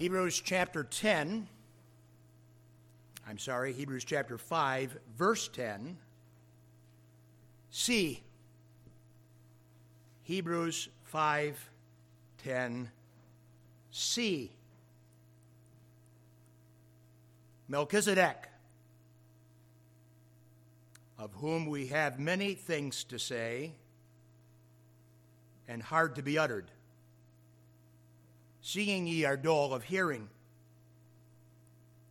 Hebrews chapter 10, I'm sorry, Hebrews chapter 5, verse 10. See, Hebrews 5, 10, C. Melchizedek, of whom we have many things to say and hard to be uttered seeing ye are dull of hearing.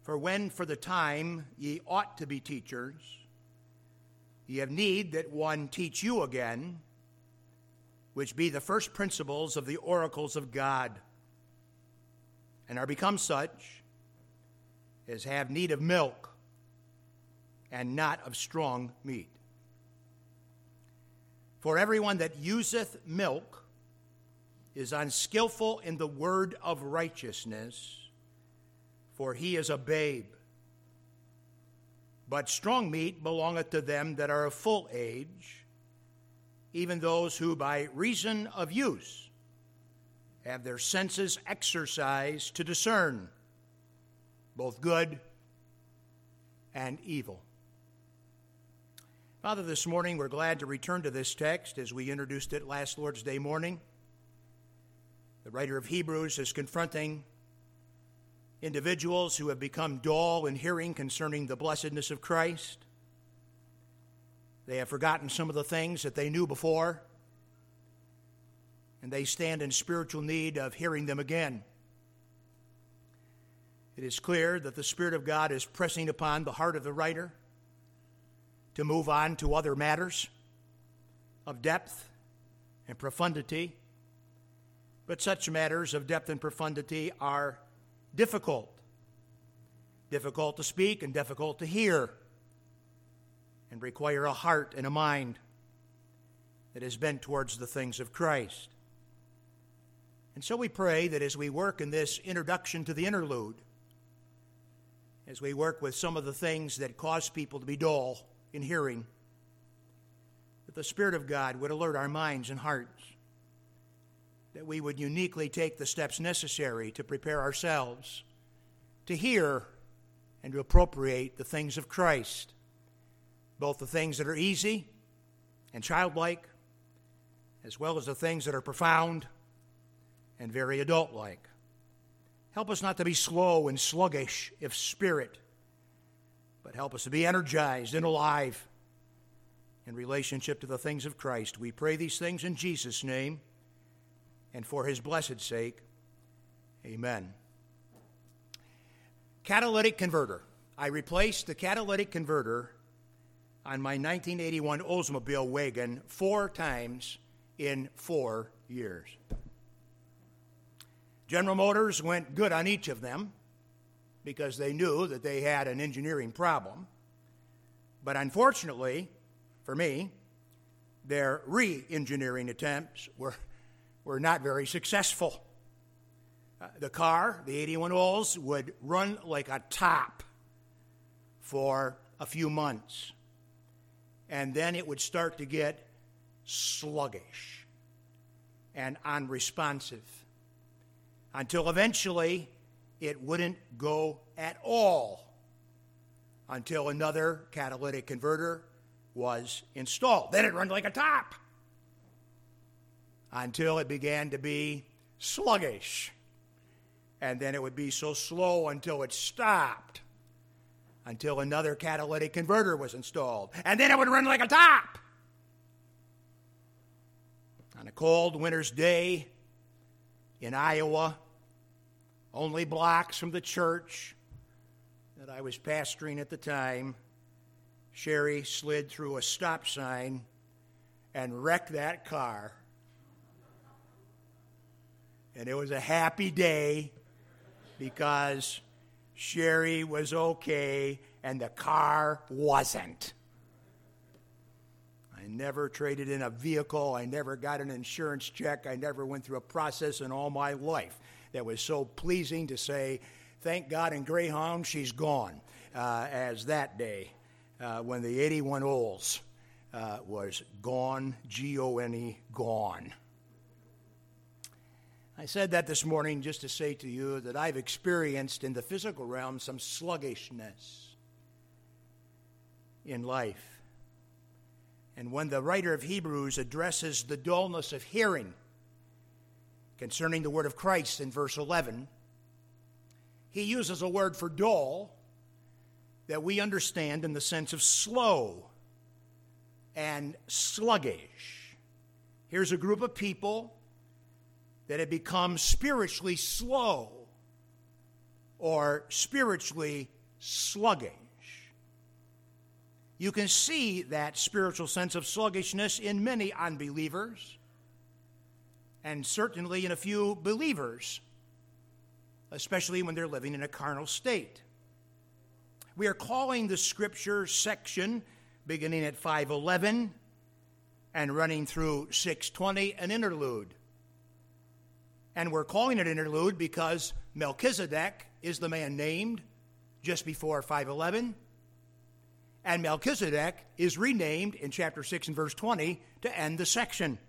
For when for the time ye ought to be teachers, ye have need that one teach you again, which be the first principles of the oracles of God, and are become such as have need of milk and not of strong meat. For everyone that useth milk is unskillful in the word of righteousness, for he is a babe. But strong meat belongeth to them that are of full age, even those who by reason of use have their senses exercised to discern both good and evil. Father, this morning we're glad to return to this text as we introduced it last Lord's Day morning. The writer of Hebrews is confronting individuals who have become dull in hearing concerning the blessedness of Christ. They have forgotten some of the things that they knew before, and they stand in spiritual need of hearing them again. It is clear that the Spirit of God is pressing upon the heart of the writer to move on to other matters of depth and profundity but such matters of depth and profundity are difficult. Difficult to speak and difficult to hear, and require a heart and a mind that is bent towards the things of Christ. And so we pray that as we work in this introduction to the interlude, as we work with some of the things that cause people to be dull in hearing, that the Spirit of God would alert our minds and hearts that we would uniquely take the steps necessary to prepare ourselves to hear and to appropriate the things of Christ, both the things that are easy and childlike, as well as the things that are profound and very adult like. Help us not to be slow and sluggish if spirit, but help us to be energized and alive in relationship to the things of Christ. We pray these things in Jesus' name and for his blessed sake. Amen. Catalytic converter. I replaced the catalytic converter on my 1981 Oldsmobile wagon four times in four years. General Motors went good on each of them because they knew that they had an engineering problem. But unfortunately, for me, their re engineering attempts were were not very successful. Uh, the car, the 81 Olds, would run like a top for a few months. And then it would start to get sluggish and unresponsive until eventually it wouldn't go at all until another catalytic converter was installed. Then it run like a top until it began to be sluggish. And then it would be so slow until it stopped, until another catalytic converter was installed. And then it would run like a top. On a cold winter's day in Iowa, only blocks from the church that I was pastoring at the time, Sherry slid through a stop sign and wrecked that car and it was a happy day because Sherry was okay and the car wasn't. I never traded in a vehicle. I never got an insurance check. I never went through a process in all my life that was so pleasing to say, thank God in Greyhound she's gone, uh, as that day uh, when the 81 Olds uh, was gone, G O N E, gone. I said that this morning just to say to you that I've experienced in the physical realm some sluggishness in life. And when the writer of Hebrews addresses the dullness of hearing concerning the word of Christ in verse 11, he uses a word for dull that we understand in the sense of slow and sluggish. Here's a group of people that have become spiritually slow or spiritually sluggish. You can see that spiritual sense of sluggishness in many unbelievers and certainly in a few believers, especially when they're living in a carnal state. We are calling the scripture section beginning at 511 and running through 620 an interlude. And we're calling it interlude because Melchizedek is the man named just before 511. And Melchizedek is renamed in chapter 6 and verse 20 to end the section.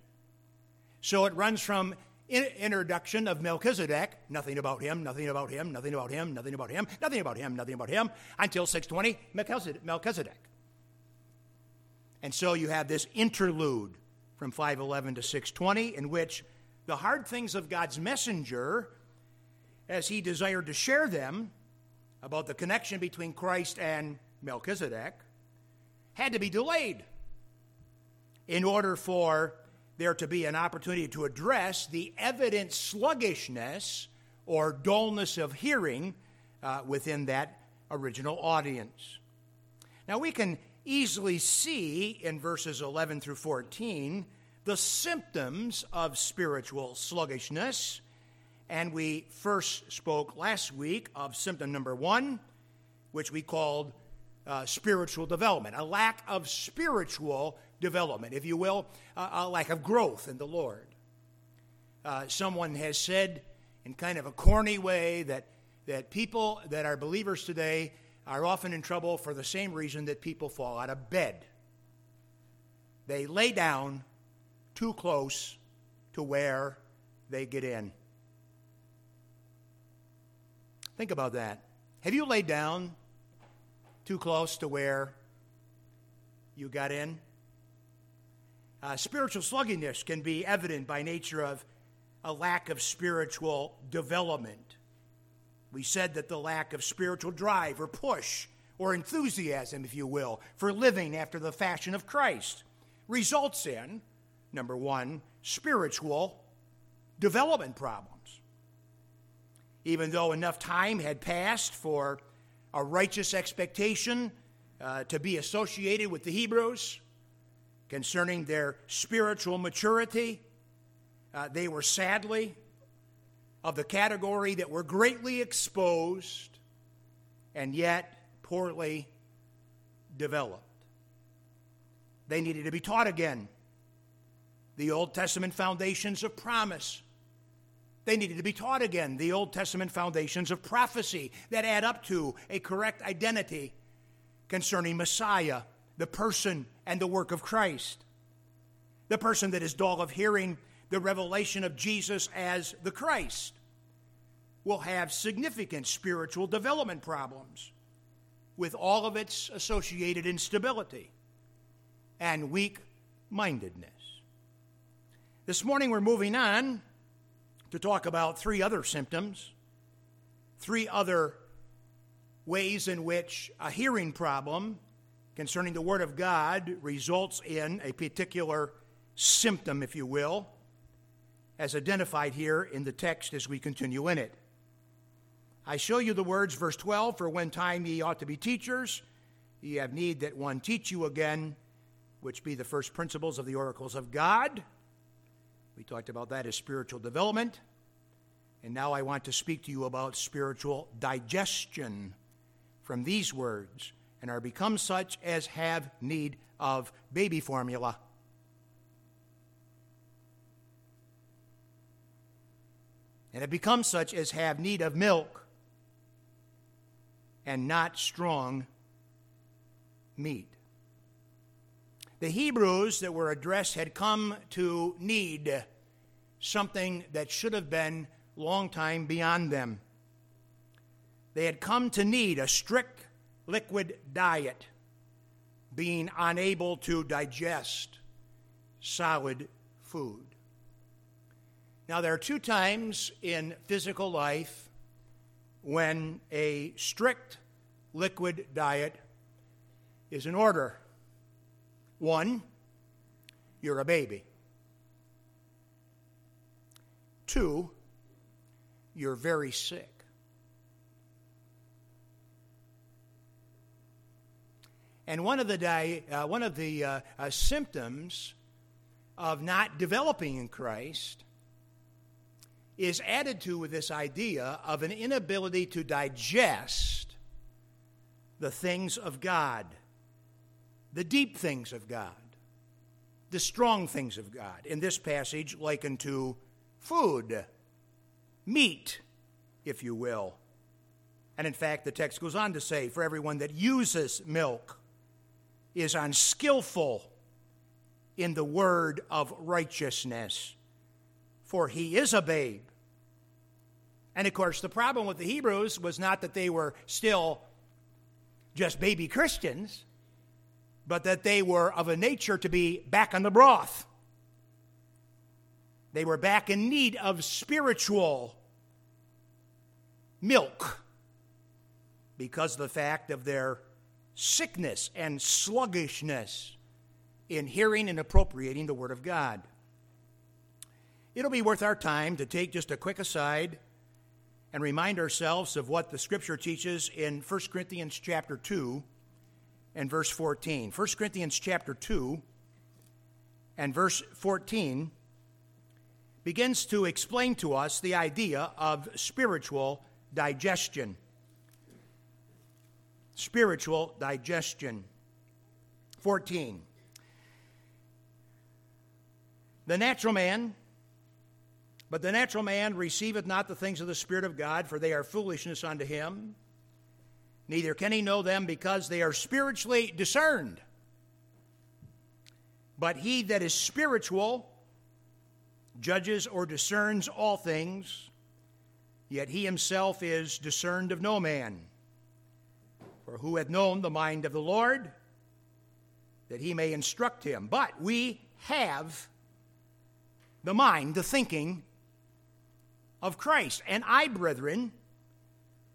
So it runs from introduction of Melchizedek, nothing about him, nothing about him, nothing about him, nothing about him, nothing about him, nothing about him, until 620, Melchizedek. And so you have this interlude from 511 to 620 in which the hard things of God's messenger, as he desired to share them about the connection between Christ and Melchizedek, had to be delayed in order for there to be an opportunity to address the evident sluggishness or dullness of hearing uh, within that original audience. Now, we can easily see in verses 11 through 14 the symptoms of spiritual sluggishness. And we first spoke last week of symptom number one, which we called uh, spiritual development, a lack of spiritual development, if you will, uh, a lack of growth in the Lord. Uh, someone has said in kind of a corny way that, that people that are believers today are often in trouble for the same reason that people fall out of bed. They lay down too close to where they get in. Think about that. Have you laid down too close to where you got in? Uh, spiritual sluggishness can be evident by nature of a lack of spiritual development. We said that the lack of spiritual drive or push or enthusiasm, if you will, for living after the fashion of Christ results in number one, spiritual development problems. Even though enough time had passed for a righteous expectation uh, to be associated with the Hebrews concerning their spiritual maturity, uh, they were sadly of the category that were greatly exposed and yet poorly developed. They needed to be taught again the Old Testament foundations of promise. They needed to be taught again the Old Testament foundations of prophecy that add up to a correct identity concerning Messiah, the person and the work of Christ. The person that is dull of hearing the revelation of Jesus as the Christ will have significant spiritual development problems with all of its associated instability and weak mindedness. This morning we're moving on to talk about three other symptoms, three other ways in which a hearing problem concerning the Word of God results in a particular symptom, if you will, as identified here in the text as we continue in it. I show you the words, verse 12 For when time ye ought to be teachers, ye have need that one teach you again, which be the first principles of the oracles of God we talked about that as spiritual development. And now I want to speak to you about spiritual digestion from these words and are become such as have need of baby formula. And have become such as have need of milk and not strong meat. The Hebrews that were addressed had come to need something that should have been long time beyond them. They had come to need a strict liquid diet, being unable to digest solid food. Now, there are two times in physical life when a strict liquid diet is in order. One, you're a baby. Two, you're very sick. And one of the, di- uh, one of the uh, uh, symptoms of not developing in Christ is added to with this idea of an inability to digest the things of God, the deep things of God, the strong things of God. In this passage, likened to food, meat, if you will. And in fact, the text goes on to say, for everyone that uses milk is unskillful in the word of righteousness, for he is a babe. And of course, the problem with the Hebrews was not that they were still just baby Christians, but that they were of a nature to be back on the broth. They were back in need of spiritual milk because of the fact of their sickness and sluggishness in hearing and appropriating the Word of God. It'll be worth our time to take just a quick aside and remind ourselves of what the Scripture teaches in 1 Corinthians chapter 2 and verse 14. 1 Corinthians chapter 2 and verse 14 begins to explain to us the idea of spiritual digestion. Spiritual digestion. 14. The natural man, but the natural man receiveth not the things of the Spirit of God, for they are foolishness unto him. Neither can he know them because they are spiritually discerned. But he that is spiritual judges or discerns all things, yet he himself is discerned of no man. For who hath known the mind of the Lord, that he may instruct him? But we have the mind, the thinking of Christ. And I, brethren,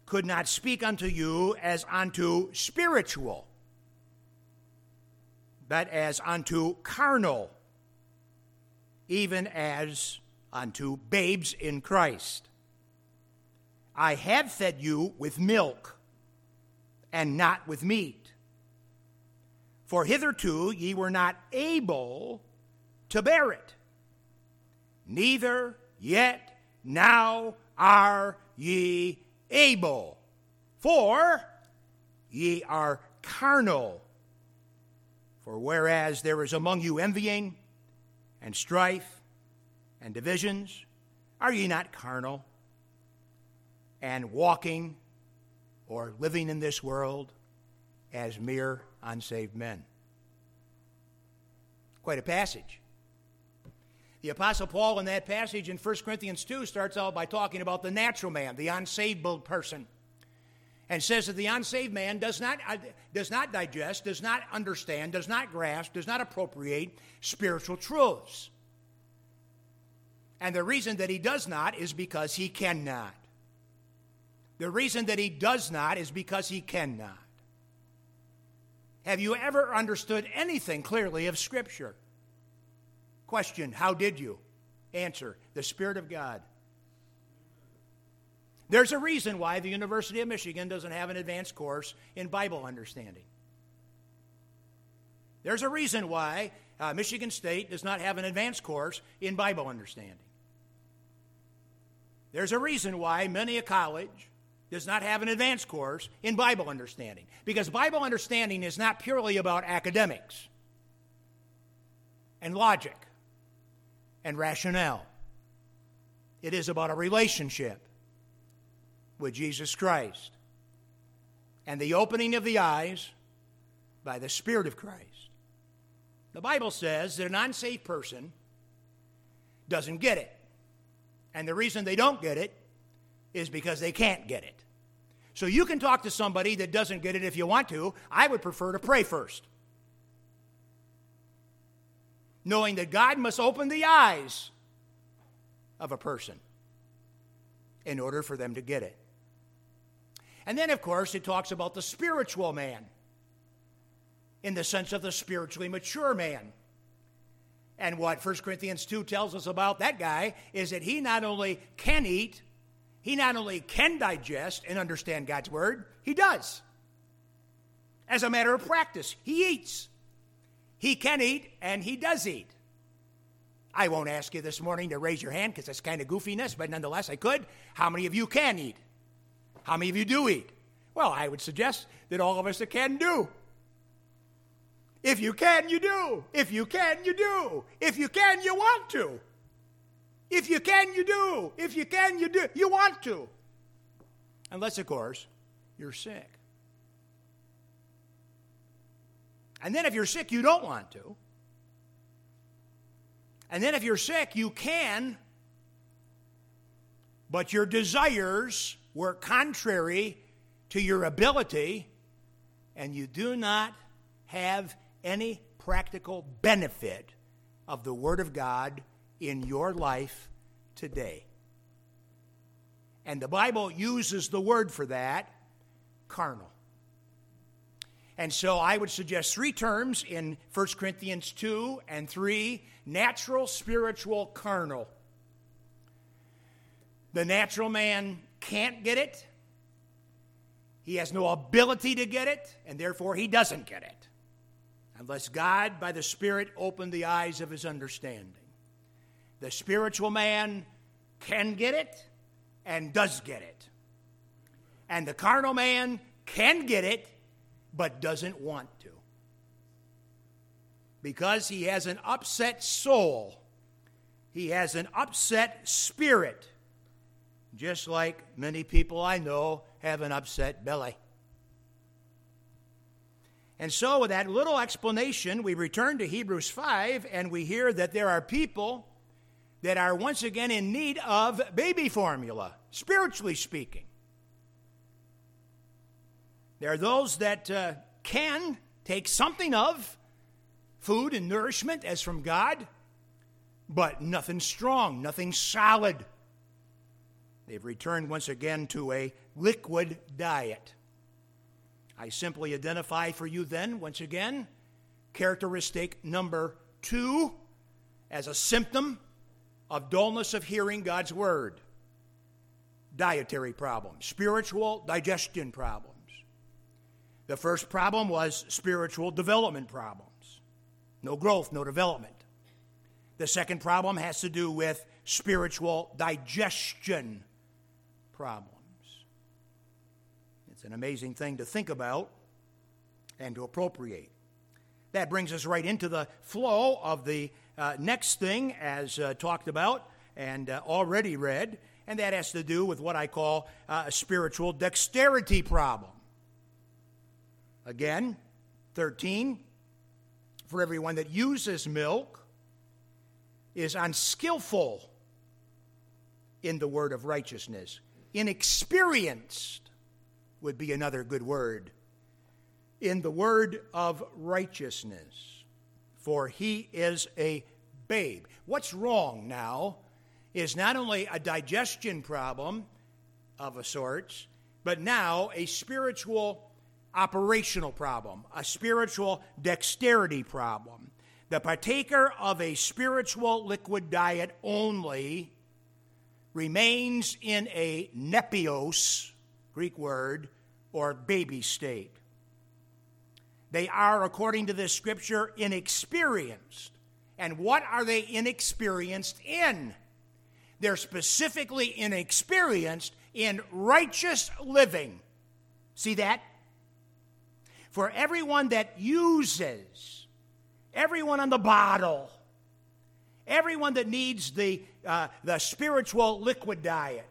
could not speak unto you as unto spiritual, but as unto carnal, even as unto babes in Christ. I have fed you with milk and not with meat. For hitherto ye were not able to bear it neither yet now are ye able, for ye are carnal. For whereas there is among you envying and strife and divisions, are ye not carnal and walking or living in this world as mere unsaved men? Quite a passage. The Apostle Paul, in that passage in 1 Corinthians 2, starts out by talking about the natural man, the unsaved person, and says that the unsaved man does not, uh, does not digest, does not understand, does not grasp, does not appropriate spiritual truths. And the reason that he does not is because he cannot. The reason that he does not is because he cannot. Have you ever understood anything clearly of Scripture? Question How did you? Answer The Spirit of God. There's a reason why the University of Michigan doesn't have an advanced course in Bible understanding. There's a reason why uh, Michigan State does not have an advanced course in Bible understanding. There's a reason why many a college does not have an advanced course in Bible understanding. Because Bible understanding is not purely about academics and logic and rationale. It is about a relationship with Jesus Christ and the opening of the eyes by the Spirit of Christ. The Bible says that an unsaved person doesn't get it. And the reason they don't get it is because they can't get it. So you can talk to somebody that doesn't get it if you want to. I would prefer to pray first. Knowing that God must open the eyes of a person in order for them to get it. And then, of course, it talks about the spiritual man in the sense of the spiritually mature man. And what 1 Corinthians 2 tells us about that guy is that he not only can eat, he not only can digest and understand God's word, he does. As a matter of practice, he eats. He can eat and he does eat. I won't ask you this morning to raise your hand because that's kind of goofiness, but nonetheless, I could. How many of you can eat? How many of you do eat? Well, I would suggest that all of us that can do. If you can, you do. If you can, you do. If you can, you want to. If you can, you do. If you can, you do. You want to. Unless, of course, you're sick. And then if you're sick, you don't want to. And then if you're sick, you can, but your desires were contrary to your ability, and you do not have any practical benefit of the Word of God in your life today. And the Bible uses the word for that carnal. And so I would suggest three terms in 1 Corinthians 2 and 3 natural, spiritual, carnal. The natural man can't get it, he has no ability to get it, and therefore he doesn't get it unless God, by the Spirit, opened the eyes of his understanding. The spiritual man can get it and does get it. And the carnal man can get it but doesn't want to. Because he has an upset soul, he has an upset spirit, just like many people I know have an upset belly. And so, with that little explanation, we return to Hebrews 5 and we hear that there are people that are once again in need of baby formula, spiritually speaking. There are those that uh, can take something of food and nourishment as from God, but nothing strong, nothing solid. They've returned once again to a liquid diet. I simply identify for you then, once again, characteristic number two as a symptom of dullness of hearing God's word, dietary problems, spiritual digestion problems. The first problem was spiritual development problems no growth, no development. The second problem has to do with spiritual digestion problems. It's an amazing thing to think about and to appropriate. That brings us right into the flow of the uh, next thing, as uh, talked about and uh, already read, and that has to do with what I call uh, a spiritual dexterity problem. Again, 13, for everyone that uses milk is unskillful in the word of righteousness. Inexperienced would be another good word. In the word of righteousness for he is a babe. What's wrong now is not only a digestion problem of a sort, but now a spiritual operational problem, a spiritual dexterity problem. The partaker of a spiritual liquid diet only remains in a nepios, Greek word, or baby state. They are, according to this scripture, inexperienced. And what are they inexperienced in? They're specifically inexperienced in righteous living. See that? For everyone that uses, everyone on the bottle, everyone that needs the, uh, the spiritual liquid diet,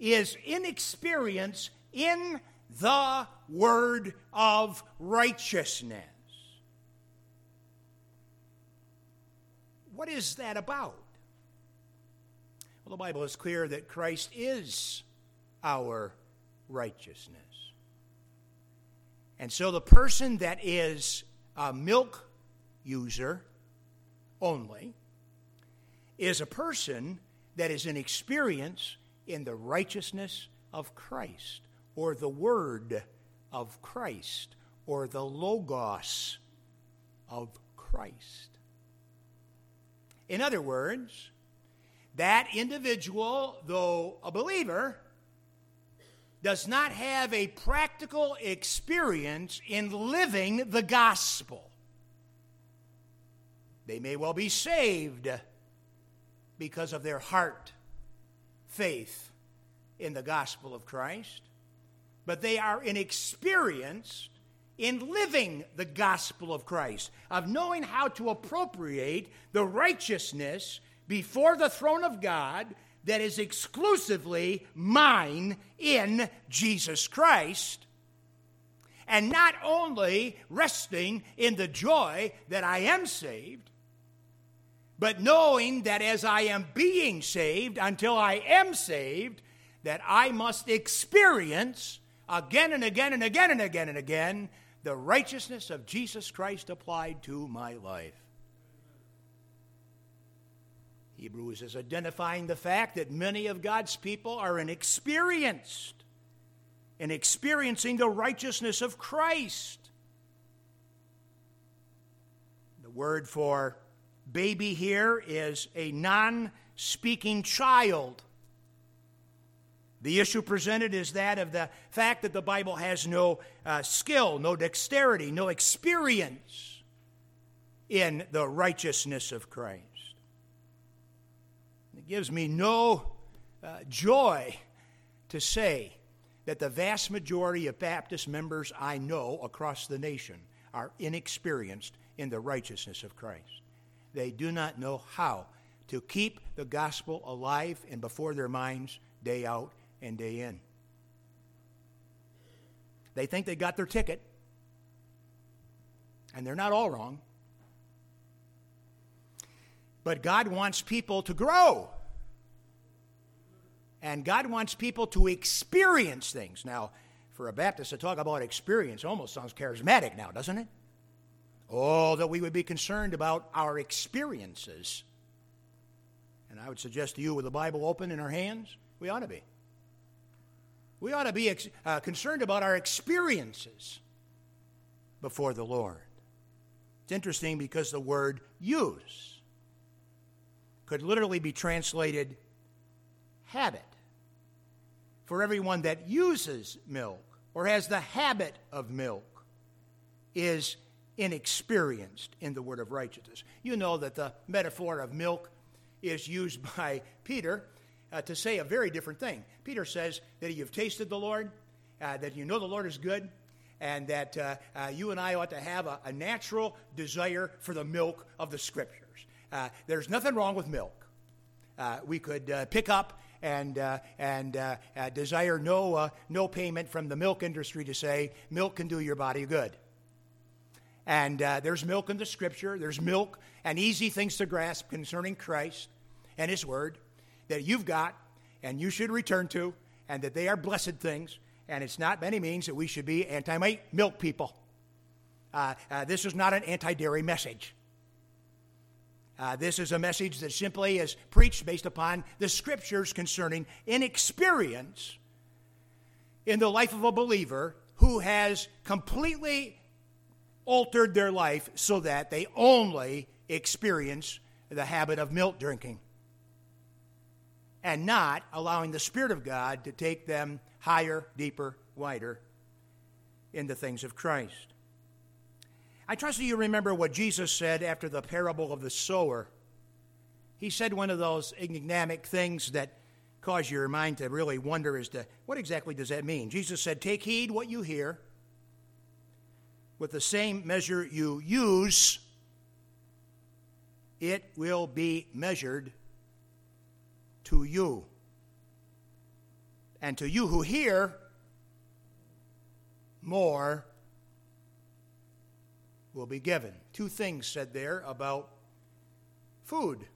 is inexperienced in the word of righteousness. What is that about? Well, the Bible is clear that Christ is our righteousness. And so the person that is a milk user only is a person that is an experience in the righteousness of Christ or the Word of Christ or the Logos of Christ. In other words, that individual, though a believer, does not have a practical experience in living the gospel. They may well be saved because of their heart faith in the gospel of Christ, but they are inexperienced in living the gospel of Christ, of knowing how to appropriate the righteousness before the throne of God that is exclusively mine in Jesus Christ. And not only resting in the joy that I am saved, but knowing that as I am being saved until I am saved, that I must experience again and again and again and again and again the righteousness of Jesus Christ applied to my life. Hebrews is identifying the fact that many of God's people are inexperienced in experiencing the righteousness of Christ. The word for baby here is a non speaking child. The issue presented is that of the fact that the Bible has no uh, skill, no dexterity, no experience in the righteousness of Christ. It gives me no uh, joy to say that the vast majority of Baptist members I know across the nation are inexperienced in the righteousness of Christ. They do not know how to keep the gospel alive and before their minds day out and day in. They think they got their ticket, and they're not all wrong. But God wants people to grow. And God wants people to experience things. Now, for a Baptist to talk about experience almost sounds charismatic now, doesn't it? Oh, that we would be concerned about our experiences. And I would suggest to you, with the Bible open in our hands, we ought to be. We ought to be uh, concerned about our experiences before the Lord. It's interesting because the word use could literally be translated habit. For everyone that uses milk or has the habit of milk is inexperienced in the word of righteousness. You know that the metaphor of milk is used by Peter uh, to say a very different thing. Peter says that you've tasted the Lord, uh, that you know the Lord is good, and that uh, uh you and I ought to have a, a, natural desire for the milk of the Scriptures. Uh, there's nothing wrong with milk. Uh, we could pick up and, and desire no, no payment from the milk industry to say milk can do your body good. And there's milk in the Scripture, there's milk and easy things to grasp concerning Christ and His Word that you've got and you should return to, and that they are blessed things. And it's not by any means that we should be anti milk people. Uh, uh, this is not an anti dairy message. Uh, this is a message that simply is preached based upon the scriptures concerning inexperience in the life of a believer who has completely altered their life so that they only experience the habit of milk drinking and not allowing the Spirit of God to take them higher, deeper, wider in the things of Christ. I trust that you remember what Jesus said after the parable of the sower. He said one of those enigmatic things that cause your mind to really wonder as to what exactly does that mean. Jesus said, Take heed what you hear. With the same measure you use, it will be measured to you. And to you who hear, more will be given. Two things said there about food.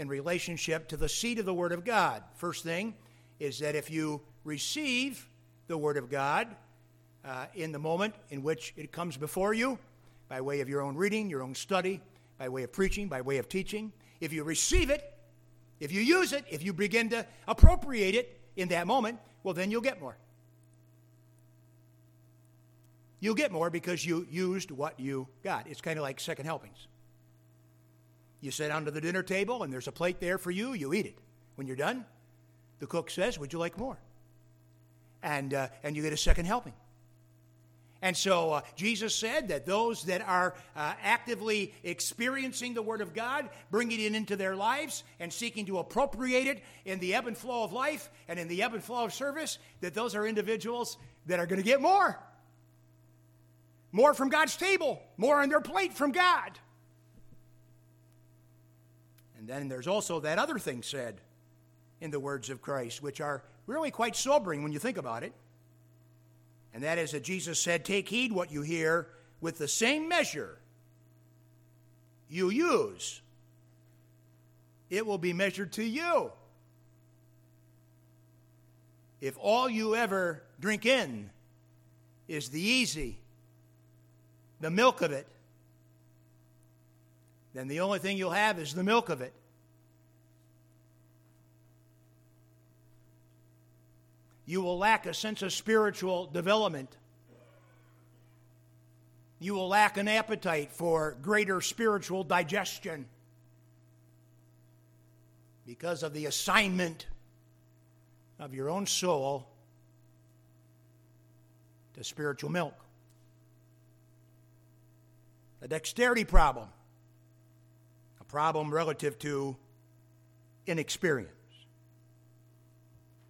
in relationship to the seed of the Word of God. First thing is that if you receive the Word of God uh, in the moment in which it comes before you, by way of your own reading, your own study, by way of preaching, by way of teaching, if you receive it, if you use it, if you begin to appropriate it in that moment, well, then you'll get more. You'll get more because you used what you got. It's kind of like second helpings. You sit down to the dinner table and there's a plate there for you, you eat it. When you're done, the cook says, Would you like more? And, uh, and you get a second helping. And so uh, Jesus said that those that are uh, actively experiencing the Word of God, bringing it into their lives, and seeking to appropriate it in the ebb and flow of life and in the ebb and flow of service, that those are individuals that are going to get more. More from God's table, more on their plate from God. And then there's also that other thing said in the words of Christ, which are really quite sobering when you think about it. And that is that Jesus said, Take heed what you hear with the same measure you use, it will be measured to you. If all you ever drink in is the easy, the milk of it, then the only thing you'll have is the milk of it. You will lack a sense of spiritual development. You will lack an appetite for greater spiritual digestion because of the assignment of your own soul to spiritual milk. A dexterity problem a problem relative to inexperience.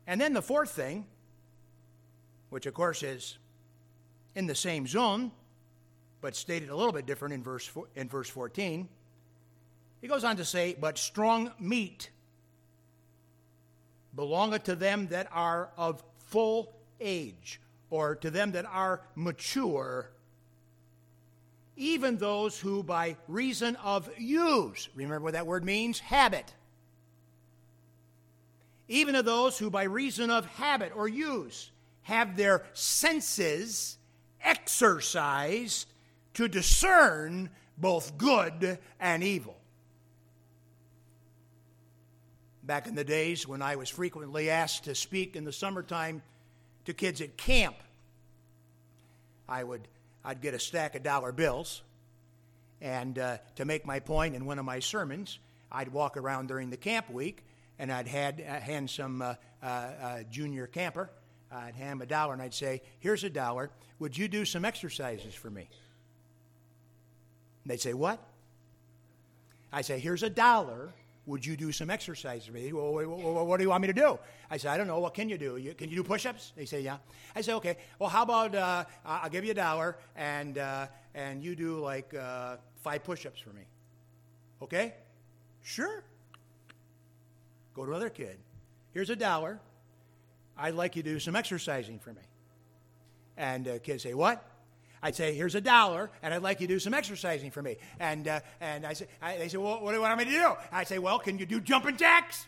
And then the fourth thing, which of course is in the same zone, but stated a little bit different in verse, in verse 14, he goes on to say, But strong meat belongeth to them that are of full age, or to them that are mature even those who by reason of use, remember what that word means? Habit. Even of those who by reason of habit or use have their senses exercised to discern both good and evil. Back in the days when I was frequently asked to speak in the summertime to kids at camp, I would I'd get a stack of dollar bills. And uh, to make my point in one of my sermons, I'd walk around during the camp week and I'd had, uh, hand some uh, uh, uh junior camper, I'd hand him a dollar and I'd say, Here's a dollar. Would you do some exercises for me? And they'd say, What? I'd say, Here's a dollar. Would you do some exercise for me? Well, what do you want me to do? I said, I don't know. What can you do? You, can you do push ups? They say, Yeah. I say, Okay. Well, how about uh, I'll give you a dollar and, uh, and you do like uh, five push ups for me? Okay? Sure. Go to another kid. Here's a dollar. I'd like you to do some exercising for me. And uh, kids say, What? I'd say, here's a dollar, and I'd like you to do some exercising for me. And, uh, and I say, I, they say, well, what do you want me to do? I'd say, well, can you do jumping jacks?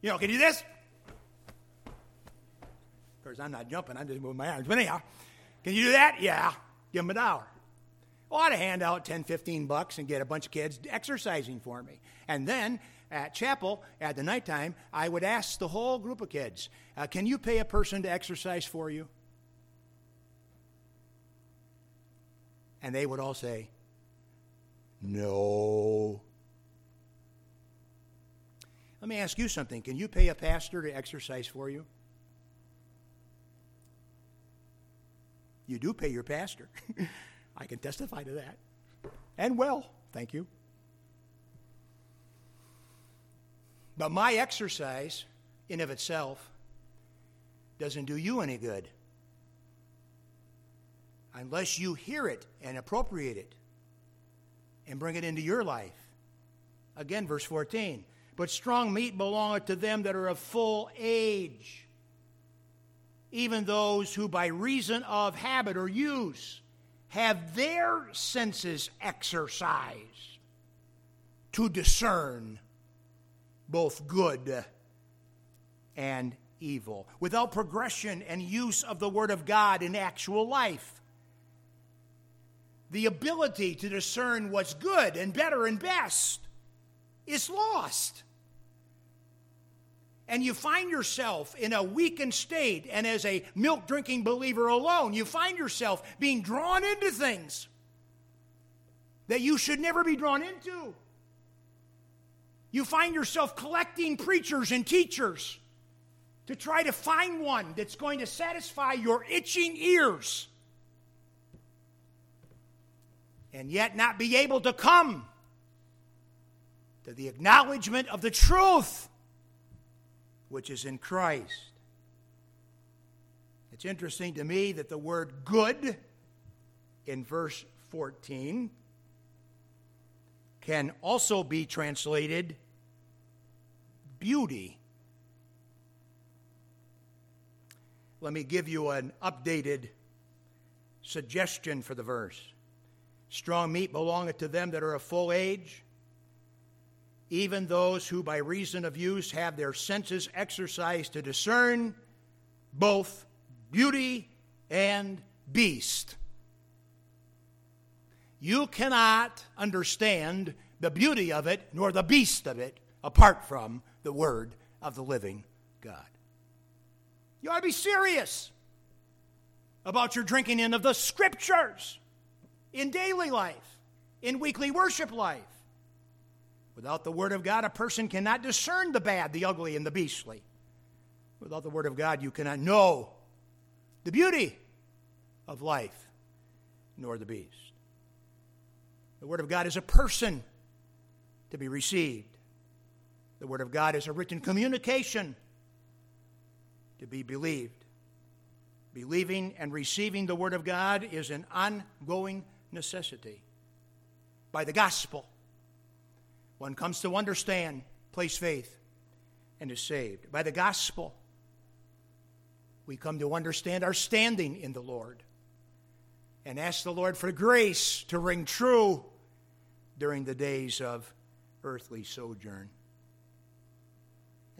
You know, can you do this? Of course, I'm not jumping, I'm just moving my arms. But anyhow, can you do that? Yeah. Give them a dollar. Well, I'd hand out 10, 15 bucks and get a bunch of kids exercising for me. And then at chapel at the nighttime, I would ask the whole group of kids, uh, can you pay a person to exercise for you? And they would all say, No. Let me ask you something. Can you pay a pastor to exercise for you? You do pay your pastor. I can testify to that. And well, thank you. But my exercise, in of itself, doesn't do you any good unless you hear it and appropriate it and bring it into your life. Again, verse 14. But strong meat belongeth to them that are of full age, even those who by reason of habit or use have their senses exercised to discern both good and evil, without progression and use of the Word of God in actual life. The ability to discern what's good and better and best is lost. And you find yourself in a weakened state, and as a milk drinking believer alone, you find yourself being drawn into things that you should never be drawn into. You find yourself collecting preachers and teachers to try to find one that's going to satisfy your itching ears and yet not be able to come to the acknowledgement of the truth which is in Christ. It's interesting to me that the word good in verse 14 can also be translated beauty. Let me give you an updated suggestion for the verse. Strong meat belongeth to them that are of full age, even those who by reason of use have their senses exercised to discern both beauty and beast. You cannot understand the beauty of it nor the beast of it apart from the word of the living God. You ought to be serious about your drinking in of the scriptures in daily life, in weekly worship life. Without the Word of God, a person cannot discern the bad, the ugly, and the beastly. Without the Word of God, you cannot know the beauty of life nor the beast. The Word of God is a person to be received. The Word of God is a written communication to be believed. Believing and receiving the Word of God is an ongoing necessity. By the gospel, one comes to understand, place faith, and is saved. By the gospel, we come to understand our standing in the Lord and ask the Lord for grace to ring true during the days of earthly sojourn.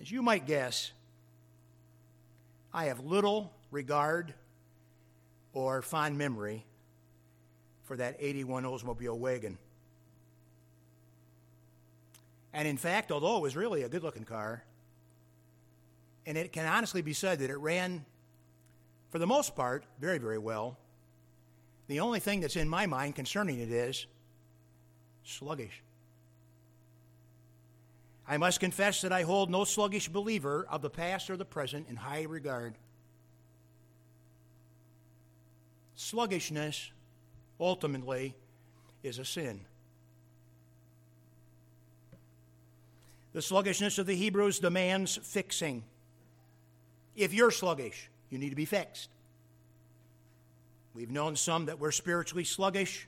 As you might guess, I have little regard or fond memory for that 81 Oldsmobile wagon. And in fact, although it was really a good looking car, and it can honestly be said that it ran, for the most part, very, very well, the only thing that's in my mind concerning it is sluggish. I must confess that I hold no sluggish believer of the past or the present in high regard. Sluggishness, ultimately, is a sin. The sluggishness of the Hebrews demands fixing. If you're sluggish, you need to be fixed. We've known some that were spiritually sluggish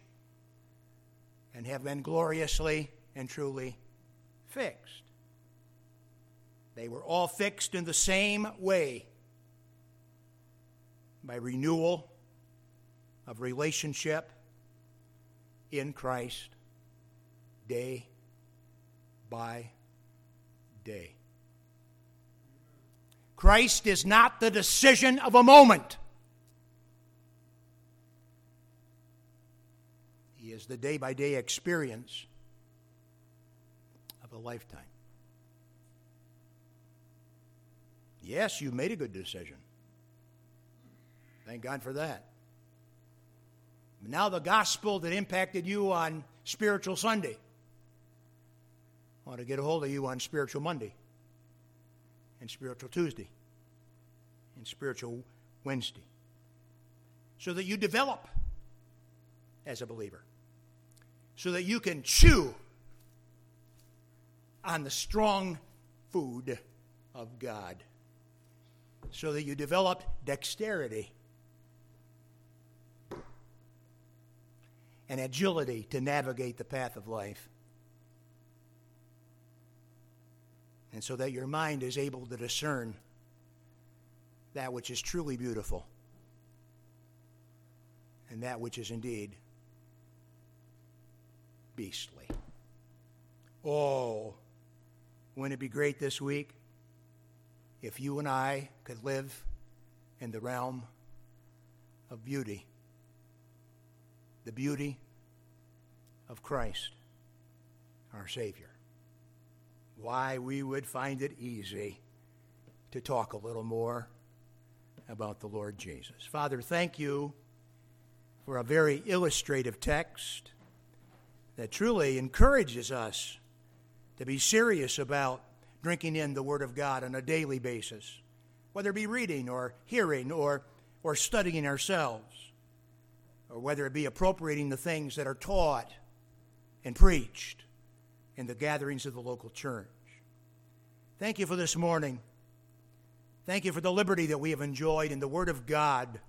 and have been gloriously and truly fixed. They were all fixed in the same way by renewal of relationship in Christ day by day. Christ is not the decision of a moment. He is the day by day experience of a lifetime. Yes, you made a good decision. Thank God for that. Now, the gospel that impacted you on Spiritual Sunday. I want to get a hold of you on Spiritual Monday, and Spiritual Tuesday, and Spiritual Wednesday, so that you develop as a believer, so that you can chew on the strong food of God so that you develop dexterity and agility to navigate the path of life. And so that your mind is able to discern that which is truly beautiful and that which is indeed beastly. Oh, Wouldn't it be great this week if you and I could live in the realm of beauty? The beauty of Christ, our Savior. Why we would find it easy to talk a little more about the Lord Jesus. Father, thank you for a very illustrative text that truly encourages us to be serious about drinking in the Word of God on a daily basis, whether it be reading or hearing or, or studying ourselves, or whether it be appropriating the things that are taught and preached in the gatherings of the local church. Thank you for this morning. Thank you for the liberty that we have enjoyed in the Word of God.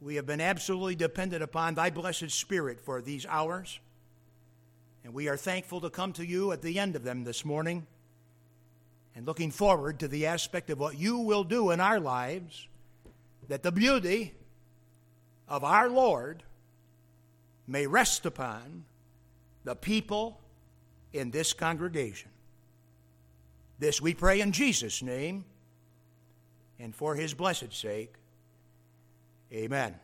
We have been absolutely dependent upon Thy blessed Spirit for these hours, and we are thankful to come to you at the end of them this morning and looking forward to the aspect of what you will do in our lives that the beauty of our Lord may rest upon the people in this congregation. This we pray in Jesus' name and for his blessed sake. Amen.